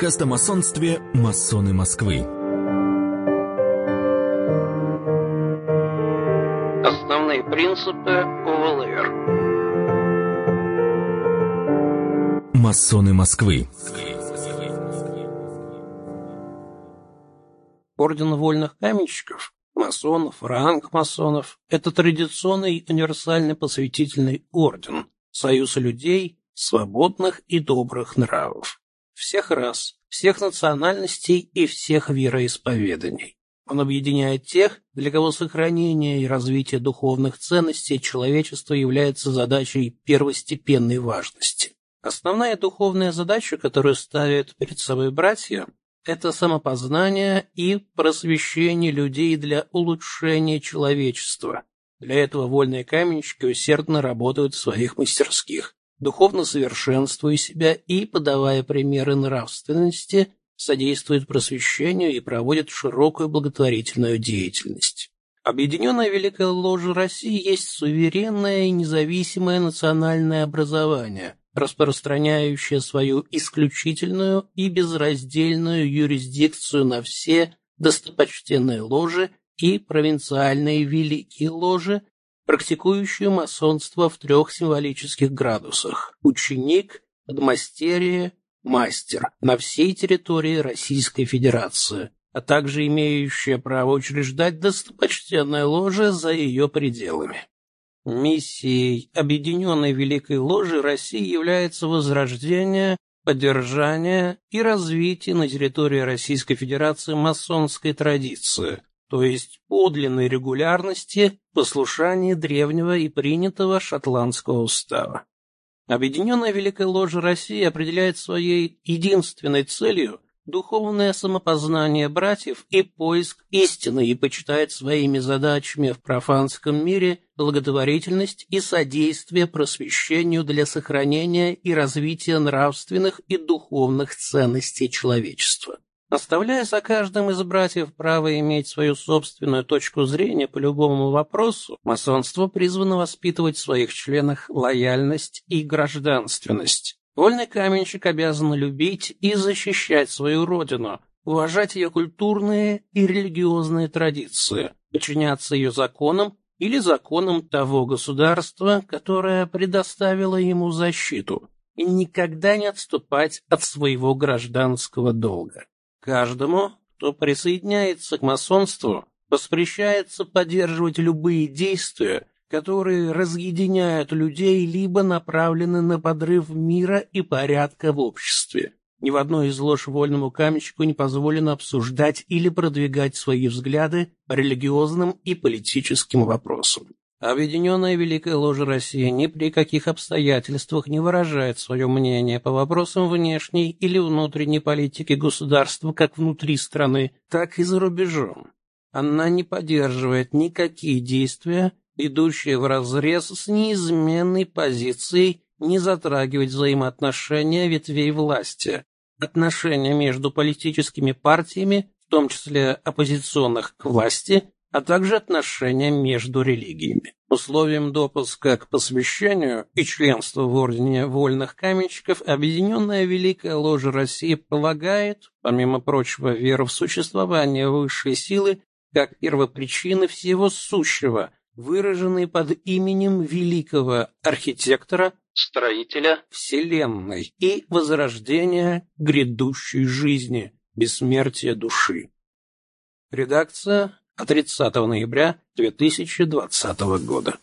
Подкаст о масонстве «Масоны Москвы». Основные принципы ОВЛР. «Масоны Москвы». Орден вольных каменщиков, масонов, ранг масонов – это традиционный универсальный посвятительный орден, союз людей, свободных и добрых нравов всех рас, всех национальностей и всех вероисповеданий. Он объединяет тех, для кого сохранение и развитие духовных ценностей человечества является задачей первостепенной важности. Основная духовная задача, которую ставят перед собой братья, это самопознание и просвещение людей для улучшения человечества. Для этого вольные каменщики усердно работают в своих мастерских духовно совершенствуя себя и, подавая примеры нравственности, содействует просвещению и проводит широкую благотворительную деятельность. Объединенная Великая Ложа России есть суверенное и независимое национальное образование, распространяющее свою исключительную и безраздельную юрисдикцию на все достопочтенные ложи и провинциальные великие ложи, практикующую масонство в трех символических градусах – ученик, подмастерье, мастер на всей территории Российской Федерации, а также имеющая право учреждать достопочтенное ложе за ее пределами. Миссией Объединенной Великой Ложи России является возрождение, поддержание и развитие на территории Российской Федерации масонской традиции – то есть подлинной регулярности послушания древнего и принятого шотландского устава. Объединенная Великая Ложа России определяет своей единственной целью духовное самопознание братьев и поиск истины и почитает своими задачами в профанском мире благотворительность и содействие просвещению для сохранения и развития нравственных и духовных ценностей человечества. Оставляя за каждым из братьев право иметь свою собственную точку зрения по любому вопросу, масонство призвано воспитывать в своих членах лояльность и гражданственность. Вольный каменщик обязан любить и защищать свою родину, уважать ее культурные и религиозные традиции, подчиняться ее законам или законам того государства, которое предоставило ему защиту, и никогда не отступать от своего гражданского долга. Каждому, кто присоединяется к масонству, воспрещается поддерживать любые действия, которые разъединяют людей либо направлены на подрыв мира и порядка в обществе. Ни в одной из лож вольному каменщику не позволено обсуждать или продвигать свои взгляды по религиозным и политическим вопросам. Объединенная Великая Ложа России ни при каких обстоятельствах не выражает свое мнение по вопросам внешней или внутренней политики государства как внутри страны, так и за рубежом. Она не поддерживает никакие действия, идущие вразрез с неизменной позицией не затрагивать взаимоотношения ветвей власти, отношения между политическими партиями, в том числе оппозиционных к власти, а также отношения между религиями. Условием допуска к посвящению и членства в Ордене Вольных Каменщиков Объединенная Великая Ложа России полагает, помимо прочего, веру в существование высшей силы как первопричины всего сущего, выраженной под именем великого архитектора, строителя Вселенной и возрождения грядущей жизни, бессмертия души. Редакция 30 ноября 2020 года.